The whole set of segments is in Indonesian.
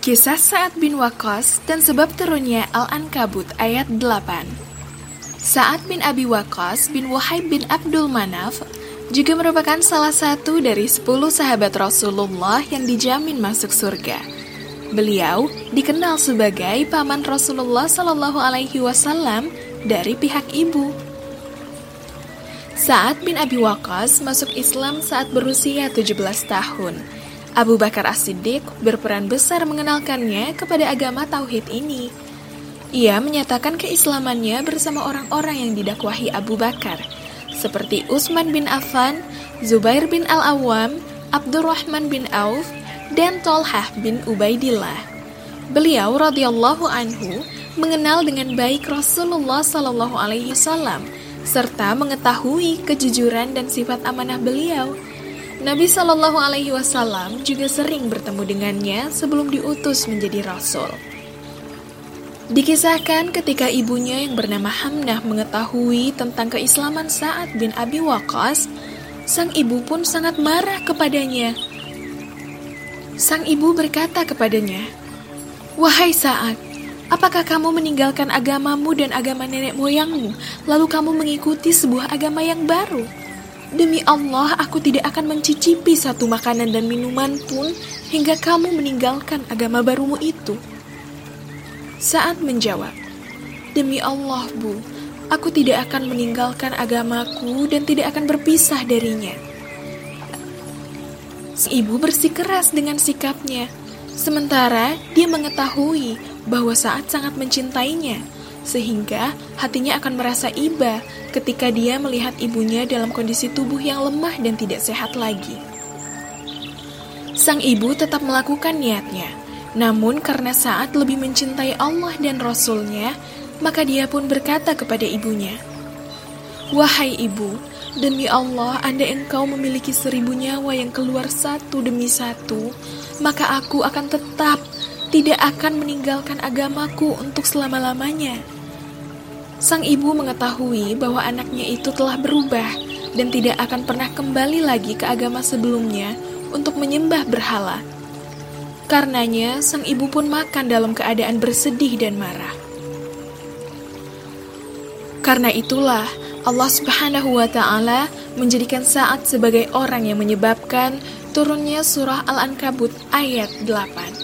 Kisah Sa'ad bin Waqqas dan sebab turunnya Al-Ankabut ayat 8 Sa'ad bin Abi Waqqas bin Wahib bin Abdul Manaf juga merupakan salah satu dari 10 sahabat Rasulullah yang dijamin masuk surga. Beliau dikenal sebagai paman Rasulullah Shallallahu Alaihi Wasallam dari pihak ibu. Sa'ad bin Abi Waqqas masuk Islam saat berusia 17 tahun Abu Bakar As-Siddiq berperan besar mengenalkannya kepada agama tauhid ini. Ia menyatakan keislamannya bersama orang-orang yang didakwahi Abu Bakar, seperti Utsman bin Affan, Zubair bin Al-Awwam, Abdurrahman bin Auf, dan Tolhah bin Ubaidillah. Beliau radhiyallahu anhu mengenal dengan baik Rasulullah Shallallahu alaihi wasallam serta mengetahui kejujuran dan sifat amanah beliau Nabi Shallallahu Alaihi Wasallam juga sering bertemu dengannya sebelum diutus menjadi rasul. Dikisahkan ketika ibunya yang bernama Hamnah mengetahui tentang keislaman Sa'ad bin Abi Waqqas, sang ibu pun sangat marah kepadanya. Sang ibu berkata kepadanya, "Wahai Sa'ad, apakah kamu meninggalkan agamamu dan agama nenek moyangmu, lalu kamu mengikuti sebuah agama yang baru?" Demi Allah, aku tidak akan mencicipi satu makanan dan minuman pun hingga kamu meninggalkan agama barumu itu. Saat menjawab, Demi Allah, Bu, aku tidak akan meninggalkan agamaku dan tidak akan berpisah darinya. Si ibu bersikeras dengan sikapnya, sementara dia mengetahui bahwa saat sangat mencintainya sehingga hatinya akan merasa iba ketika dia melihat ibunya dalam kondisi tubuh yang lemah dan tidak sehat lagi. Sang ibu tetap melakukan niatnya, namun karena saat lebih mencintai Allah dan Rasul-Nya, maka dia pun berkata kepada ibunya, Wahai ibu, demi Allah, anda engkau memiliki seribu nyawa yang keluar satu demi satu, maka aku akan tetap tidak akan meninggalkan agamaku untuk selama-lamanya. Sang ibu mengetahui bahwa anaknya itu telah berubah dan tidak akan pernah kembali lagi ke agama sebelumnya untuk menyembah berhala. Karenanya, sang ibu pun makan dalam keadaan bersedih dan marah. Karena itulah Allah Subhanahu wa taala menjadikan saat sebagai orang yang menyebabkan turunnya surah Al-Ankabut ayat 8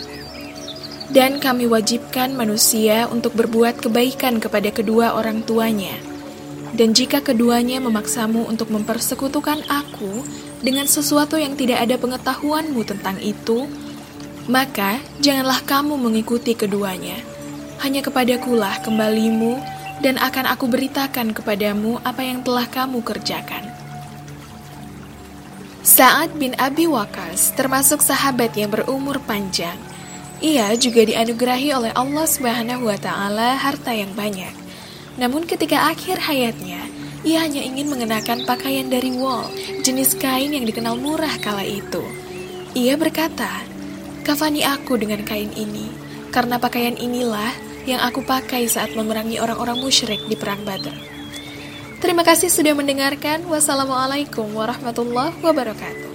dan kami wajibkan manusia untuk berbuat kebaikan kepada kedua orang tuanya. Dan jika keduanya memaksamu untuk mempersekutukan aku dengan sesuatu yang tidak ada pengetahuanmu tentang itu, maka janganlah kamu mengikuti keduanya. Hanya kepadakulah kembalimu, dan akan aku beritakan kepadamu apa yang telah kamu kerjakan. Sa'ad bin Abi Wakas termasuk sahabat yang berumur panjang – ia juga dianugerahi oleh Allah Subhanahu wa taala harta yang banyak. Namun ketika akhir hayatnya, ia hanya ingin mengenakan pakaian dari wool, jenis kain yang dikenal murah kala itu. Ia berkata, "Kafani aku dengan kain ini, karena pakaian inilah yang aku pakai saat memerangi orang-orang musyrik di perang Badar." Terima kasih sudah mendengarkan. Wassalamualaikum warahmatullahi wabarakatuh.